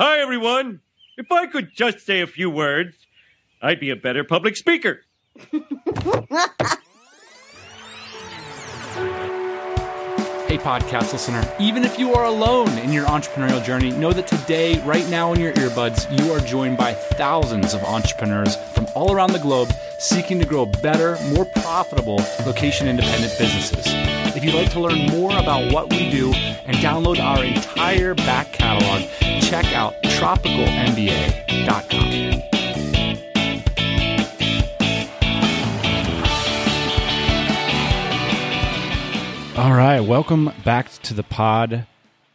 Hi, everyone. If I could just say a few words, I'd be a better public speaker. Hey, podcast listener, even if you are alone in your entrepreneurial journey, know that today, right now in your earbuds, you are joined by thousands of entrepreneurs from all around the globe seeking to grow better, more profitable, location independent businesses. If you'd like to learn more about what we do and download our entire back catalog, check out tropicalmba.com. All right, welcome back to the pod.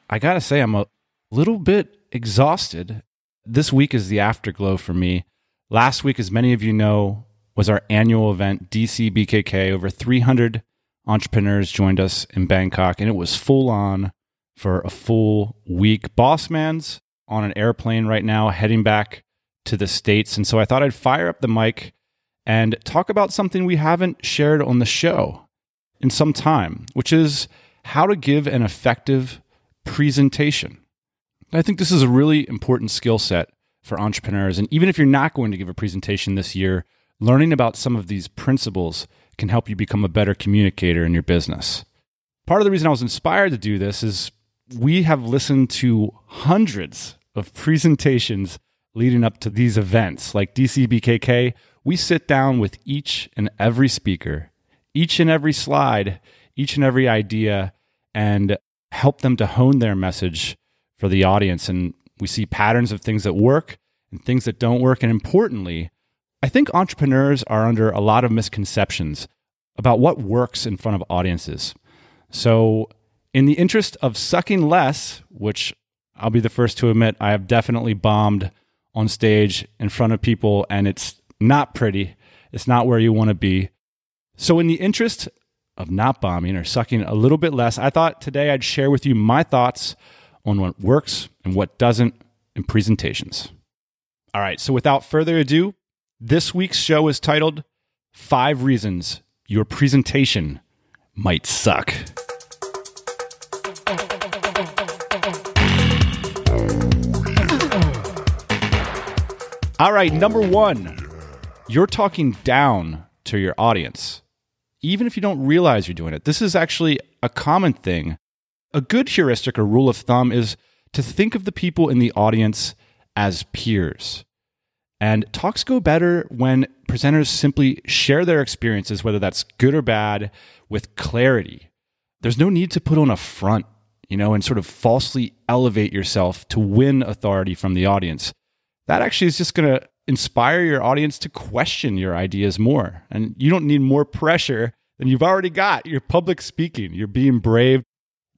I got to say, I'm a little bit exhausted. This week is the afterglow for me. Last week, as many of you know, was our annual event, DC BKK. Over 300 entrepreneurs joined us in Bangkok, and it was full on for a full week. Bossman's on an airplane right now, heading back to the States. And so I thought I'd fire up the mic and talk about something we haven't shared on the show in some time, which is how to give an effective presentation. I think this is a really important skill set for entrepreneurs. And even if you're not going to give a presentation this year, learning about some of these principles can help you become a better communicator in your business. Part of the reason I was inspired to do this is we have listened to hundreds of presentations leading up to these events like DCBKK. We sit down with each and every speaker each and every slide, each and every idea, and help them to hone their message for the audience. And we see patterns of things that work and things that don't work. And importantly, I think entrepreneurs are under a lot of misconceptions about what works in front of audiences. So, in the interest of sucking less, which I'll be the first to admit, I have definitely bombed on stage in front of people, and it's not pretty. It's not where you want to be. So, in the interest of not bombing or sucking a little bit less, I thought today I'd share with you my thoughts on what works and what doesn't in presentations. All right, so without further ado, this week's show is titled Five Reasons Your Presentation Might Suck. All right, number one, you're talking down to your audience even if you don't realize you're doing it. This is actually a common thing. A good heuristic or rule of thumb is to think of the people in the audience as peers. And talks go better when presenters simply share their experiences, whether that's good or bad, with clarity. There's no need to put on a front, you know, and sort of falsely elevate yourself to win authority from the audience. That actually is just going to inspire your audience to question your ideas more. And you don't need more pressure than you've already got. You're public speaking, you're being brave,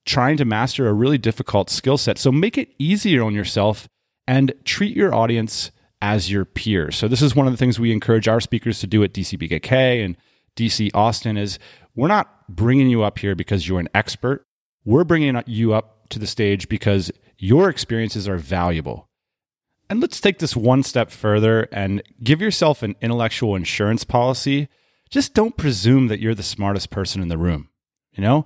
trying to master a really difficult skill set. So make it easier on yourself and treat your audience as your peer. So this is one of the things we encourage our speakers to do at DCBKK and DC Austin is we're not bringing you up here because you're an expert. We're bringing you up to the stage because your experiences are valuable. And let's take this one step further and give yourself an intellectual insurance policy. Just don't presume that you're the smartest person in the room. You know,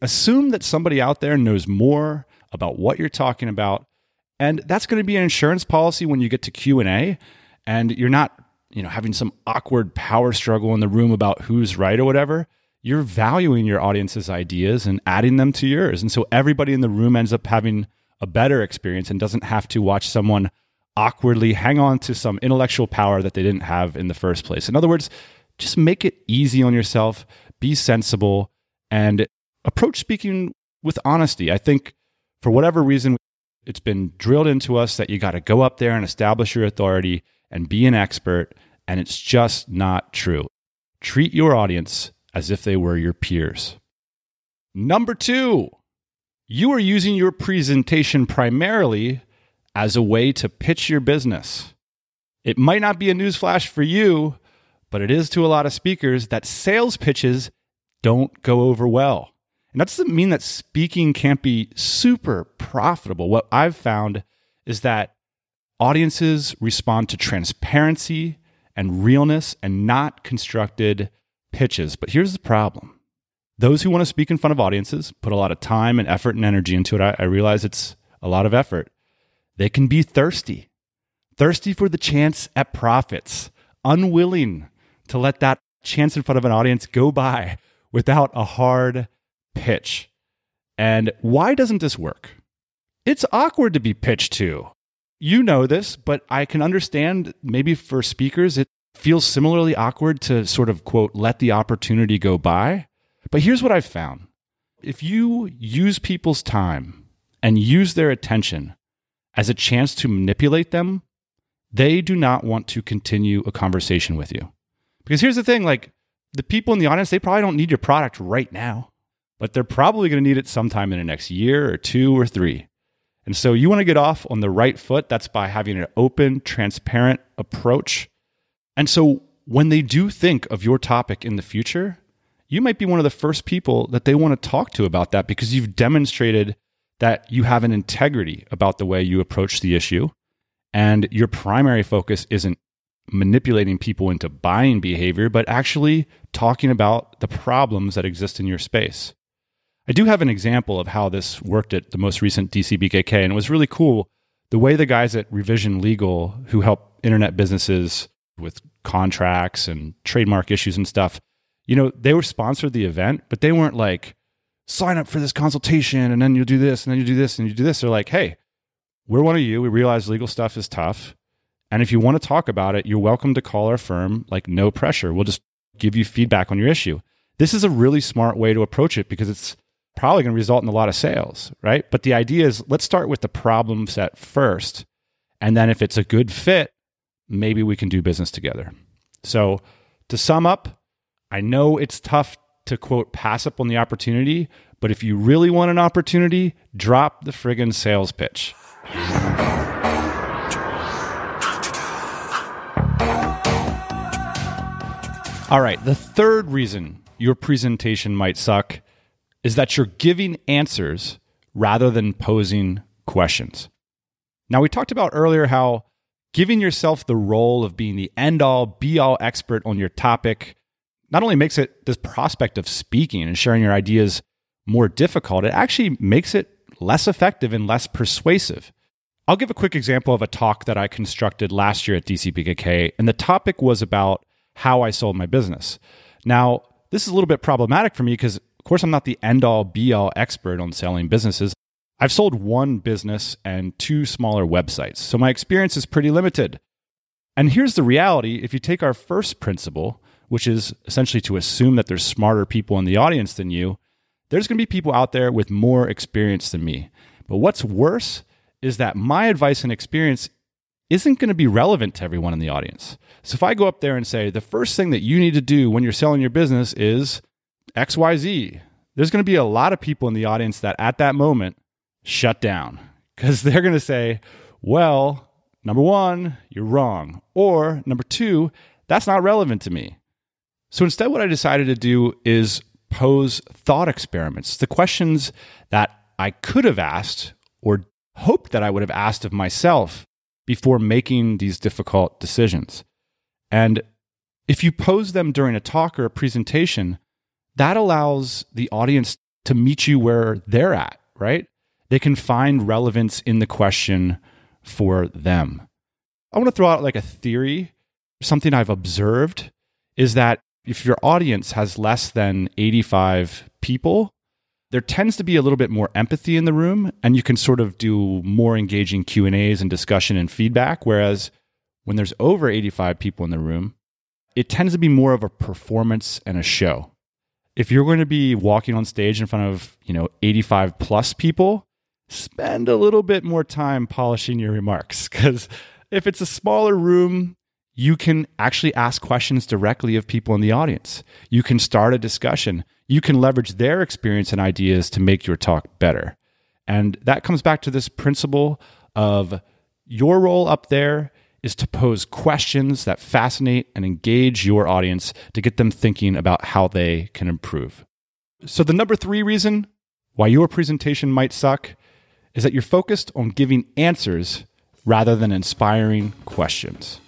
assume that somebody out there knows more about what you're talking about, and that's going to be an insurance policy when you get to Q&A and you're not, you know, having some awkward power struggle in the room about who's right or whatever. You're valuing your audience's ideas and adding them to yours. And so everybody in the room ends up having a better experience and doesn't have to watch someone awkwardly hang on to some intellectual power that they didn't have in the first place. In other words, just make it easy on yourself, be sensible, and approach speaking with honesty. I think for whatever reason, it's been drilled into us that you got to go up there and establish your authority and be an expert, and it's just not true. Treat your audience as if they were your peers. Number two, you are using your presentation primarily as a way to pitch your business. It might not be a newsflash for you, but it is to a lot of speakers that sales pitches don't go over well. And that doesn't mean that speaking can't be super profitable. What I've found is that audiences respond to transparency and realness and not constructed pitches. But here's the problem those who want to speak in front of audiences put a lot of time and effort and energy into it. I, I realize it's a lot of effort. they can be thirsty, thirsty for the chance at profits, unwilling to let that chance in front of an audience go by without a hard pitch. And why doesn't this work? It's awkward to be pitched to. You know this, but I can understand maybe for speakers, it feels similarly awkward to sort of quote, let the opportunity go by. But here's what I've found if you use people's time and use their attention as a chance to manipulate them, they do not want to continue a conversation with you. Because here's the thing like the people in the audience, they probably don't need your product right now, but they're probably going to need it sometime in the next year or two or three. And so you want to get off on the right foot. That's by having an open, transparent approach. And so when they do think of your topic in the future, you might be one of the first people that they want to talk to about that because you've demonstrated that you have an integrity about the way you approach the issue. And your primary focus isn't manipulating people into buying behavior, but actually talking about the problems that exist in your space. I do have an example of how this worked at the most recent DCBKK, and it was really cool. The way the guys at Revision Legal, who help internet businesses with contracts and trademark issues and stuff, you know, they were sponsored the event, but they weren't like, sign up for this consultation and then you'll do this and then you do this and you do this. They're like, hey, we're one of you. We realize legal stuff is tough. And if you want to talk about it, you're welcome to call our firm, like no pressure. We'll just give you feedback on your issue. This is a really smart way to approach it because it's probably going to result in a lot of sales, right? But the idea is let's start with the problem set first. And then if it's a good fit, maybe we can do business together. So to sum up, I know it's tough to quote pass up on the opportunity, but if you really want an opportunity, drop the friggin' sales pitch. All right, the third reason your presentation might suck is that you're giving answers rather than posing questions. Now, we talked about earlier how giving yourself the role of being the end all, be all expert on your topic not only makes it this prospect of speaking and sharing your ideas more difficult, it actually makes it less effective and less persuasive. I'll give a quick example of a talk that I constructed last year at DCBKK, and the topic was about how I sold my business. Now, this is a little bit problematic for me because of course, I'm not the end all be all expert on selling businesses. I've sold one business and two smaller websites, so my experience is pretty limited. And here's the reality if you take our first principle, which is essentially to assume that there's smarter people in the audience than you, there's going to be people out there with more experience than me. But what's worse is that my advice and experience isn't going to be relevant to everyone in the audience. So if I go up there and say, the first thing that you need to do when you're selling your business is XYZ, there's going to be a lot of people in the audience that at that moment shut down because they're going to say, well, number one, you're wrong. Or number two, that's not relevant to me. So instead, what I decided to do is pose thought experiments, the questions that I could have asked or hoped that I would have asked of myself before making these difficult decisions. And if you pose them during a talk or a presentation, that allows the audience to meet you where they're at, right? They can find relevance in the question for them. I want to throw out like a theory, something I've observed is that if your audience has less than 85 people, there tends to be a little bit more empathy in the room and you can sort of do more engaging Q&As and discussion and feedback whereas when there's over 85 people in the room, it tends to be more of a performance and a show if you're going to be walking on stage in front of, you know, 85 plus people, spend a little bit more time polishing your remarks cuz if it's a smaller room, you can actually ask questions directly of people in the audience. You can start a discussion. You can leverage their experience and ideas to make your talk better. And that comes back to this principle of your role up there is to pose questions that fascinate and engage your audience to get them thinking about how they can improve. So, the number three reason why your presentation might suck is that you're focused on giving answers rather than inspiring questions.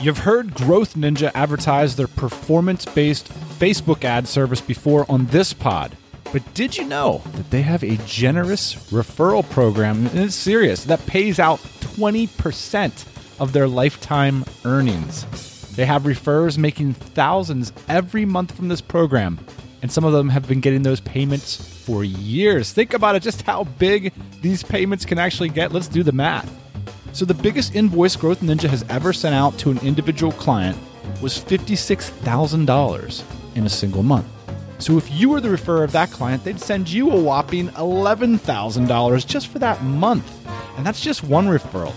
You've heard Growth Ninja advertise their performance based Facebook ad service before on this pod. But did you know that they have a generous referral program, and it's serious, that pays out 20% of their lifetime earnings? They have referrers making thousands every month from this program, and some of them have been getting those payments for years. Think about it, just how big these payments can actually get. Let's do the math. So, the biggest invoice Growth Ninja has ever sent out to an individual client was $56,000 in a single month. So, if you were the referrer of that client, they'd send you a whopping $11,000 just for that month. And that's just one referral.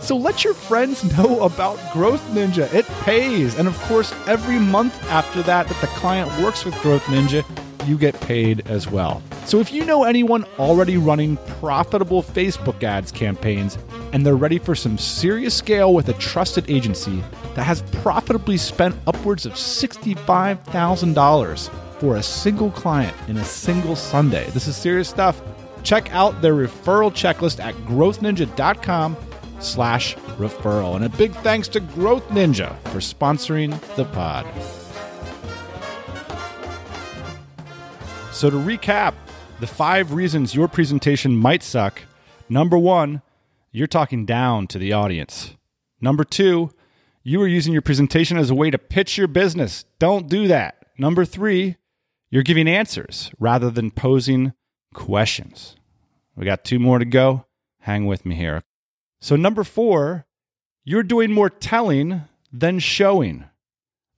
So let your friends know about Growth Ninja. It pays. And of course, every month after that that the client works with Growth Ninja, you get paid as well. So if you know anyone already running profitable Facebook ads campaigns and they're ready for some serious scale with a trusted agency that has profitably spent upwards of $65,000 for a single client in a single Sunday, this is serious stuff. Check out their referral checklist at growthninja.com slash referral. And a big thanks to Growth Ninja for sponsoring the pod. So to recap, the five reasons your presentation might suck. Number one, you're talking down to the audience. Number two, you are using your presentation as a way to pitch your business. Don't do that. Number three, you're giving answers rather than posing questions. We got two more to go. Hang with me here. So, number four, you're doing more telling than showing.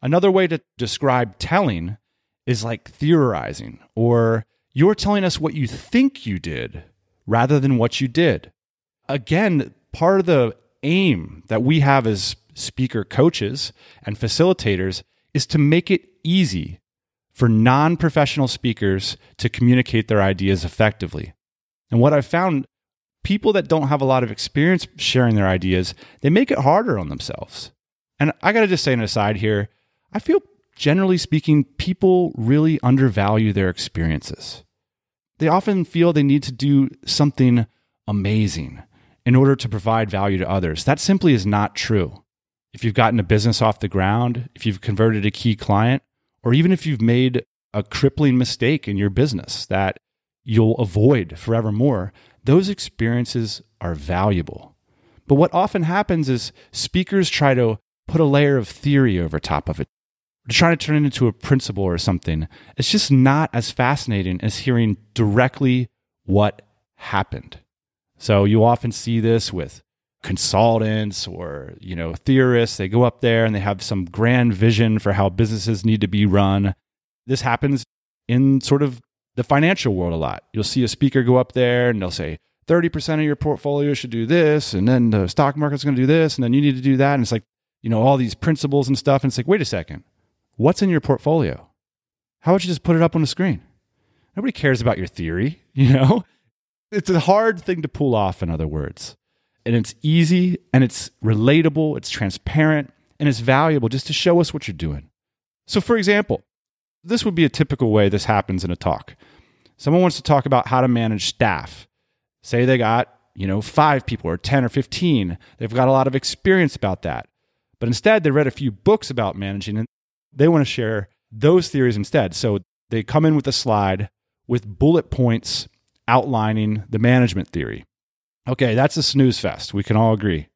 Another way to describe telling is like theorizing, or you're telling us what you think you did rather than what you did. Again, part of the aim that we have as speaker coaches and facilitators is to make it easy for non professional speakers to communicate their ideas effectively. And what I've found people that don't have a lot of experience sharing their ideas, they make it harder on themselves. And I got to just say an aside here, I feel generally speaking, people really undervalue their experiences. They often feel they need to do something amazing in order to provide value to others. That simply is not true. If you've gotten a business off the ground, if you've converted a key client, or even if you've made a crippling mistake in your business that you'll avoid forevermore, those experiences are valuable. But what often happens is speakers try to put a layer of theory over top of it, trying to turn it into a principle or something. It's just not as fascinating as hearing directly what happened. So you often see this with consultants or you know theorists they go up there and they have some grand vision for how businesses need to be run this happens in sort of the financial world a lot. You'll see a speaker go up there and they'll say, 30% of your portfolio should do this, and then the stock market's going to do this, and then you need to do that. And it's like, you know, all these principles and stuff. And it's like, wait a second, what's in your portfolio? How about you just put it up on the screen? Nobody cares about your theory, you know? It's a hard thing to pull off, in other words. And it's easy and it's relatable, it's transparent, and it's valuable just to show us what you're doing. So, for example, this would be a typical way this happens in a talk. Someone wants to talk about how to manage staff. Say they got, you know, five people or 10 or 15. They've got a lot of experience about that. But instead, they read a few books about managing and they want to share those theories instead. So they come in with a slide with bullet points outlining the management theory. Okay, that's a snooze fest. We can all agree.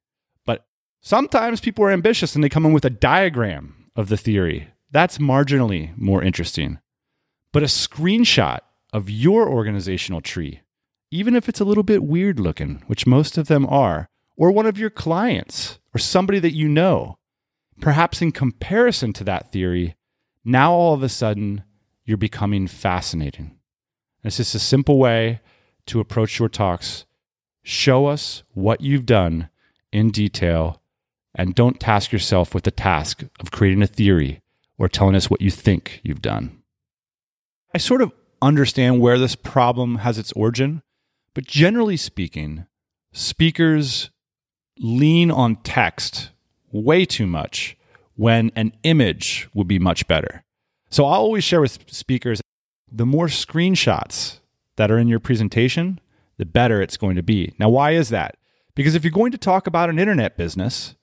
But sometimes people are ambitious and they come in with a diagram of the theory that's marginally more interesting. But a screenshot of your organizational tree, even if it's a little bit weird looking, which most of them are, or one of your clients or somebody that you know, perhaps in comparison to that theory, now all of a sudden you're becoming fascinating. It's just a simple way to approach your talks. Show us what you've done in detail and don't task yourself with the task of creating a theory or telling us what you think you've done. I sort of understand where this problem has its origin, but generally speaking, speakers lean on text way too much when an image would be much better. So I'll always share with speakers the more screenshots that are in your presentation, the better it's going to be. Now, why is that? Because if you're going to talk about an internet business,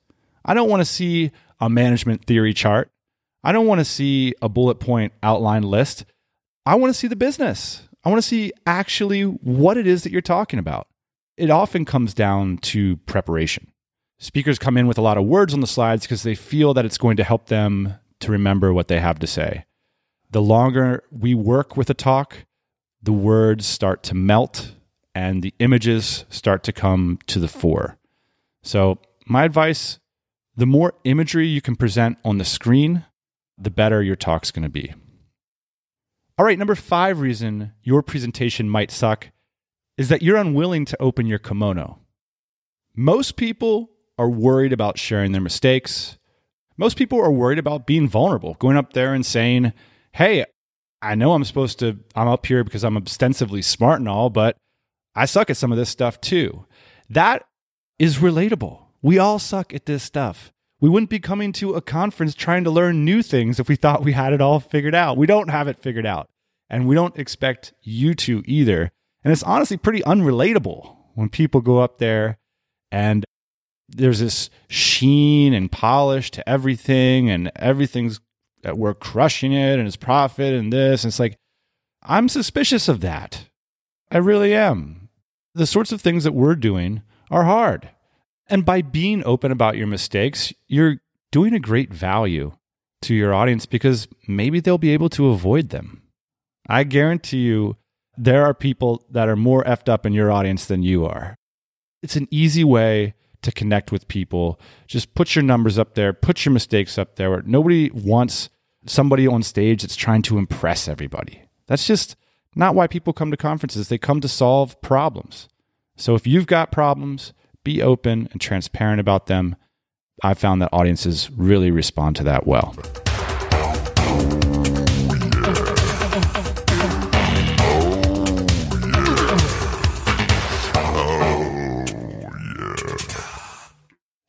I don't want to see a management theory chart. I don't want to see a bullet point outline list. I want to see the business. I want to see actually what it is that you're talking about. It often comes down to preparation. Speakers come in with a lot of words on the slides because they feel that it's going to help them to remember what they have to say. The longer we work with a talk, the words start to melt and the images start to come to the fore. So, my advice the more imagery you can present on the screen, the better your talk's going to be. All right, number five reason your presentation might suck is that you're unwilling to open your kimono. Most people are worried about sharing their mistakes. Most people are worried about being vulnerable, going up there and saying, Hey, I know I'm supposed to, I'm up here because I'm ostensibly smart and all, but I suck at some of this stuff too. That is relatable. We all suck at this stuff. We wouldn't be coming to a conference trying to learn new things if we thought we had it all figured out. We don't have it figured out. And we don't expect you to either. And it's honestly pretty unrelatable when people go up there and there's this sheen and polish to everything, and everything's we're crushing it and it's profit and this. And it's like, I'm suspicious of that. I really am. The sorts of things that we're doing are hard. And by being open about your mistakes, you're doing a great value to your audience because maybe they'll be able to avoid them. I guarantee you, there are people that are more effed up in your audience than you are. It's an easy way to connect with people. Just put your numbers up there, put your mistakes up there. Nobody wants somebody on stage that's trying to impress everybody. That's just not why people come to conferences. They come to solve problems. So if you've got problems, be open and transparent about them. I've found that audiences really respond to that well.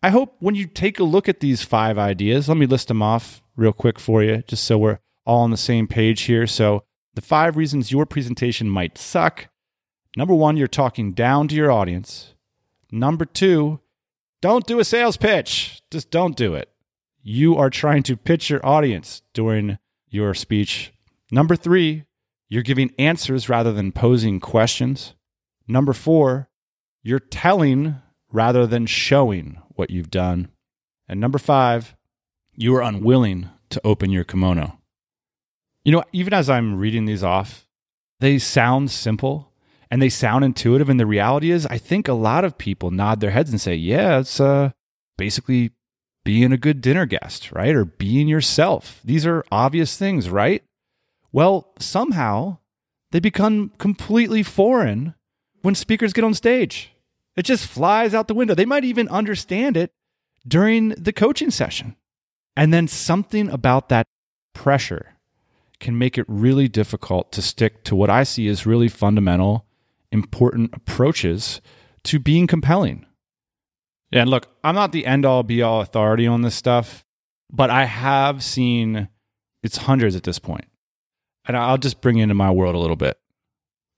I hope when you take a look at these five ideas, let me list them off real quick for you, just so we're all on the same page here. So, the five reasons your presentation might suck. Number one, you're talking down to your audience. Number two, don't do a sales pitch. Just don't do it. You are trying to pitch your audience during your speech. Number three, you're giving answers rather than posing questions. Number four, you're telling rather than showing what you've done. And number five, you are unwilling to open your kimono. You know, even as I'm reading these off, they sound simple, and they sound intuitive. And the reality is, I think a lot of people nod their heads and say, yeah, it's uh, basically being a good dinner guest, right? Or being yourself. These are obvious things, right? Well, somehow they become completely foreign when speakers get on stage. It just flies out the window. They might even understand it during the coaching session. And then something about that pressure can make it really difficult to stick to what I see as really fundamental important approaches to being compelling. And look, I'm not the end all be all authority on this stuff, but I have seen it's hundreds at this point. And I'll just bring into my world a little bit.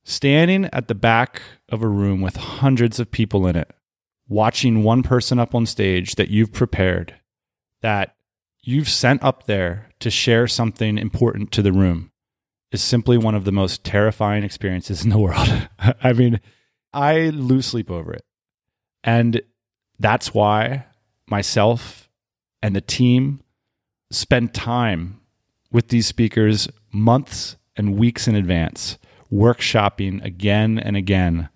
Standing at the back of a room with hundreds of people in it, watching one person up on stage that you've prepared, that you've sent up there to share something important to the room is simply one of the most terrifying experiences in the world. I mean, I lose sleep over it. And that's why myself and the team spend time with these speakers months and weeks in advance, workshopping again and again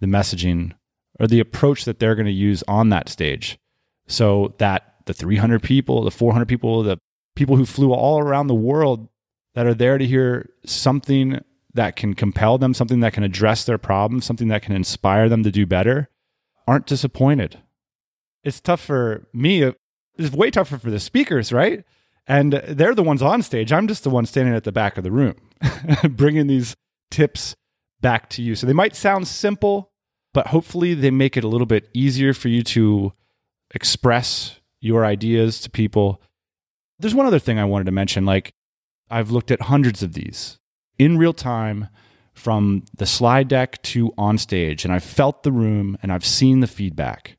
the messaging or the approach that they're going to use on that stage so that the 300 people, the 400 people, the people who flew all around the world that are there to hear something that can compel them, something that can address their problem, something that can inspire them to do better, aren't disappointed. It's tough for me. It's way tougher for the speakers, right? And they're the ones on stage. I'm just the one standing at the back of the room, bringing these tips back to you. So they might sound simple, but hopefully they make it a little bit easier for you to express your ideas to people. There's one other thing I wanted to mention. Like, I've looked at hundreds of these in real time from the slide deck to on stage, and I've felt the room and I've seen the feedback.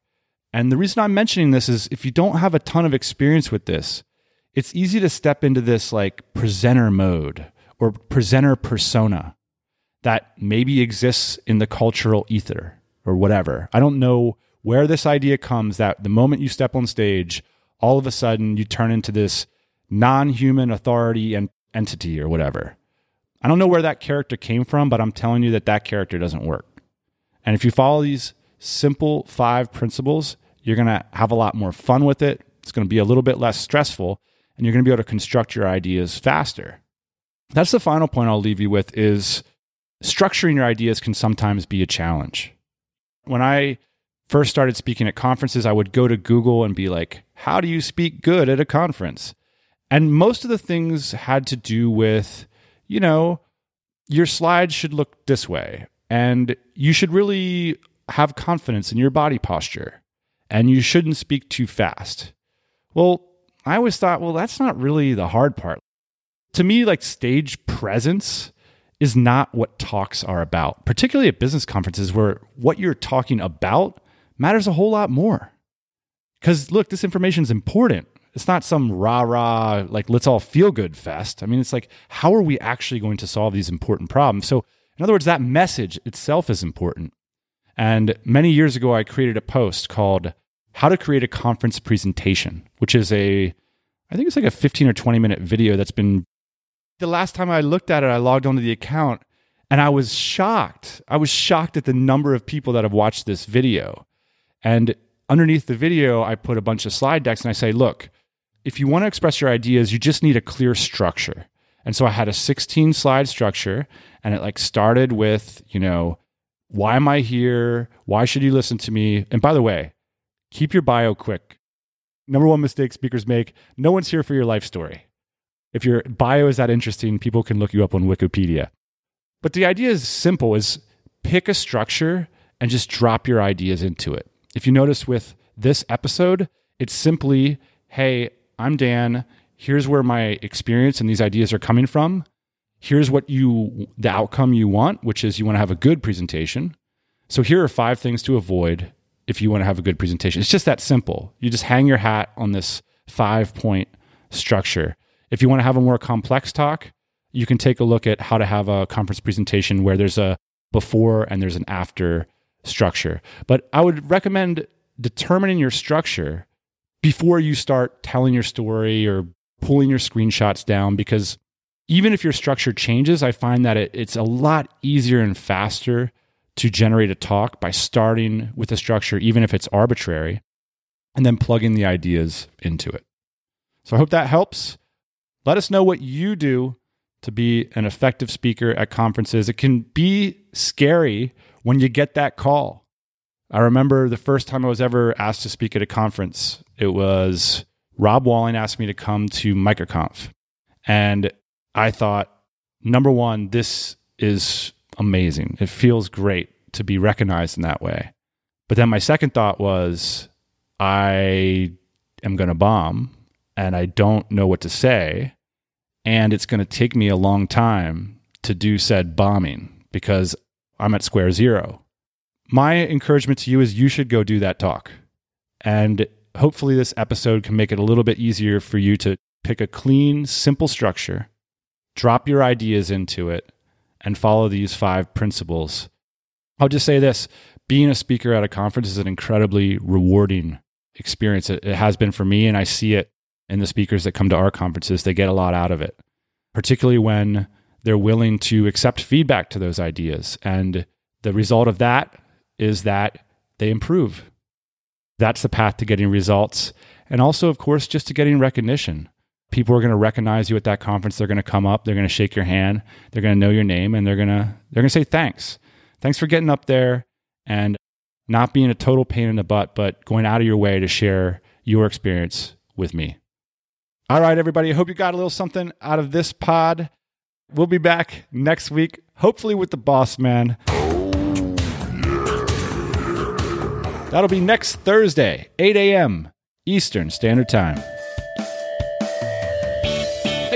And the reason I'm mentioning this is if you don't have a ton of experience with this, it's easy to step into this like presenter mode or presenter persona. that maybe exists in the cultural ether or whatever. I don't know where this idea comes that the moment you step on stage, all of a sudden you turn into this non human authority and entity or whatever. I don't know where that character came from, but I'm telling you that that character doesn't work. And if you follow these simple five principles, you're going to have a lot more fun with it. It's going to be a little bit less stressful, and you're going to be able to construct your ideas faster. That's the final point I'll leave you with is structuring your ideas can sometimes be a challenge. When I first started speaking at conferences, I would go to Google and be like, how do you speak good at a conference? And most of the things had to do with, you know, your slides should look this way. And you should really have confidence in your body posture. And you shouldn't speak too fast. Well, I always thought, well, that's not really the hard part. To me, like stage presence is not what talks are about, particularly at business conferences where what you're talking about matters a whole lot more. Because look, this information is important. It's not some rah rah, like, let's all feel good fest. I mean, it's like, how are we actually going to solve these important problems? So, in other words, that message itself is important. And many years ago, I created a post called How to Create a Conference Presentation, which is a, I think it's like a 15 or 20 minute video that's been, the last time I looked at it, I logged onto the account and I was shocked. I was shocked at the number of people that have watched this video. And underneath the video, I put a bunch of slide decks and I say, look, if you want to express your ideas, you just need a clear structure. And so I had a 16 slide structure and it like started with, you know, why am I here? Why should you listen to me? And by the way, keep your bio quick. Number one mistake speakers make no one's here for your life story. If your bio is that interesting, people can look you up on Wikipedia. But the idea is simple is pick a structure and just drop your ideas into it. If you notice with this episode, it's simply, hey, I'm Dan. Here's where my experience and these ideas are coming from. Here's what you, the outcome you want, which is you want to have a good presentation. So here are five things to avoid if you want to have a good presentation. It's just that simple. You just hang your hat on this five point structure. If you want to have a more complex talk, you can take a look at how to have a conference presentation where there's a before and there's an after structure. But I would recommend determining your structure before you start telling your story or pulling your screenshots down because even if your structure changes, I find that it, it's a lot easier and faster to generate a talk by starting with a structure, even if it's arbitrary, and then plugging the ideas into it. So I hope that helps. Let us know what you do to be an effective speaker at conferences. It can be scary when you get that call. I remember the first time I was ever asked to speak at a conference. It was Rob Walling asked me to come to MicroConf. And I thought, number one, this is amazing. It feels great to be recognized in that way. But then my second thought was, I am going to bomb and I don't know what to say. And it's going to take me a long time to do said bombing because I'm at square zero my encouragement to you is you should go do that talk. And hopefully, this episode can make it a little bit easier for you to pick a clean, simple structure, drop your ideas into it, and follow these five principles. I'll just say this being a speaker at a conference is an incredibly rewarding experience. It, has been for me, and I see it in the speakers that come to our conferences. They get a lot out of it, particularly when they're willing to accept feedback to those ideas. And the result of that is that they improve. That's the path to getting results. And also, of course, just to getting recognition. People are going to recognize you at that conference. They're going to come up. They're going to shake your hand. They're going to know your name, and they're going to they're going to say thanks. Thanks for getting up there and not being a total pain in the butt, but going out of your way to share your experience with me. All right, everybody. I hope you got a little something out of this pod. We'll be back next week, hopefully with the boss man. That'll be next Thursday, 8 a.m. Eastern Standard Time.